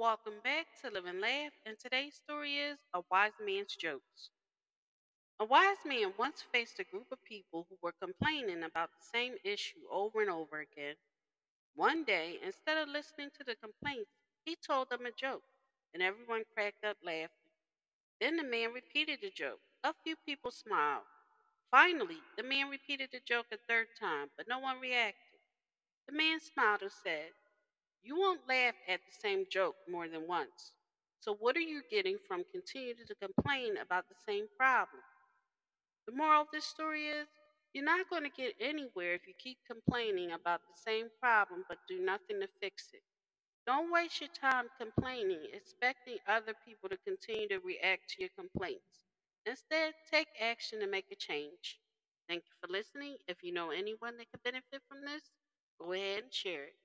Welcome back to Live and Laugh, and today's story is A Wise Man's Jokes. A wise man once faced a group of people who were complaining about the same issue over and over again. One day, instead of listening to the complaints, he told them a joke, and everyone cracked up laughing. Then the man repeated the joke. A few people smiled. Finally, the man repeated the joke a third time, but no one reacted. The man smiled and said, You won't laugh at the same joke more than once. So, what are you getting from continuing to complain about the same problem? The moral of this story is you're not going to get anywhere if you keep complaining about the same problem but do nothing to fix it. Don't waste your time complaining, expecting other people to continue to react to your complaints. Instead, take action and make a change. Thank you for listening. If you know anyone that could benefit from this, go ahead and share it.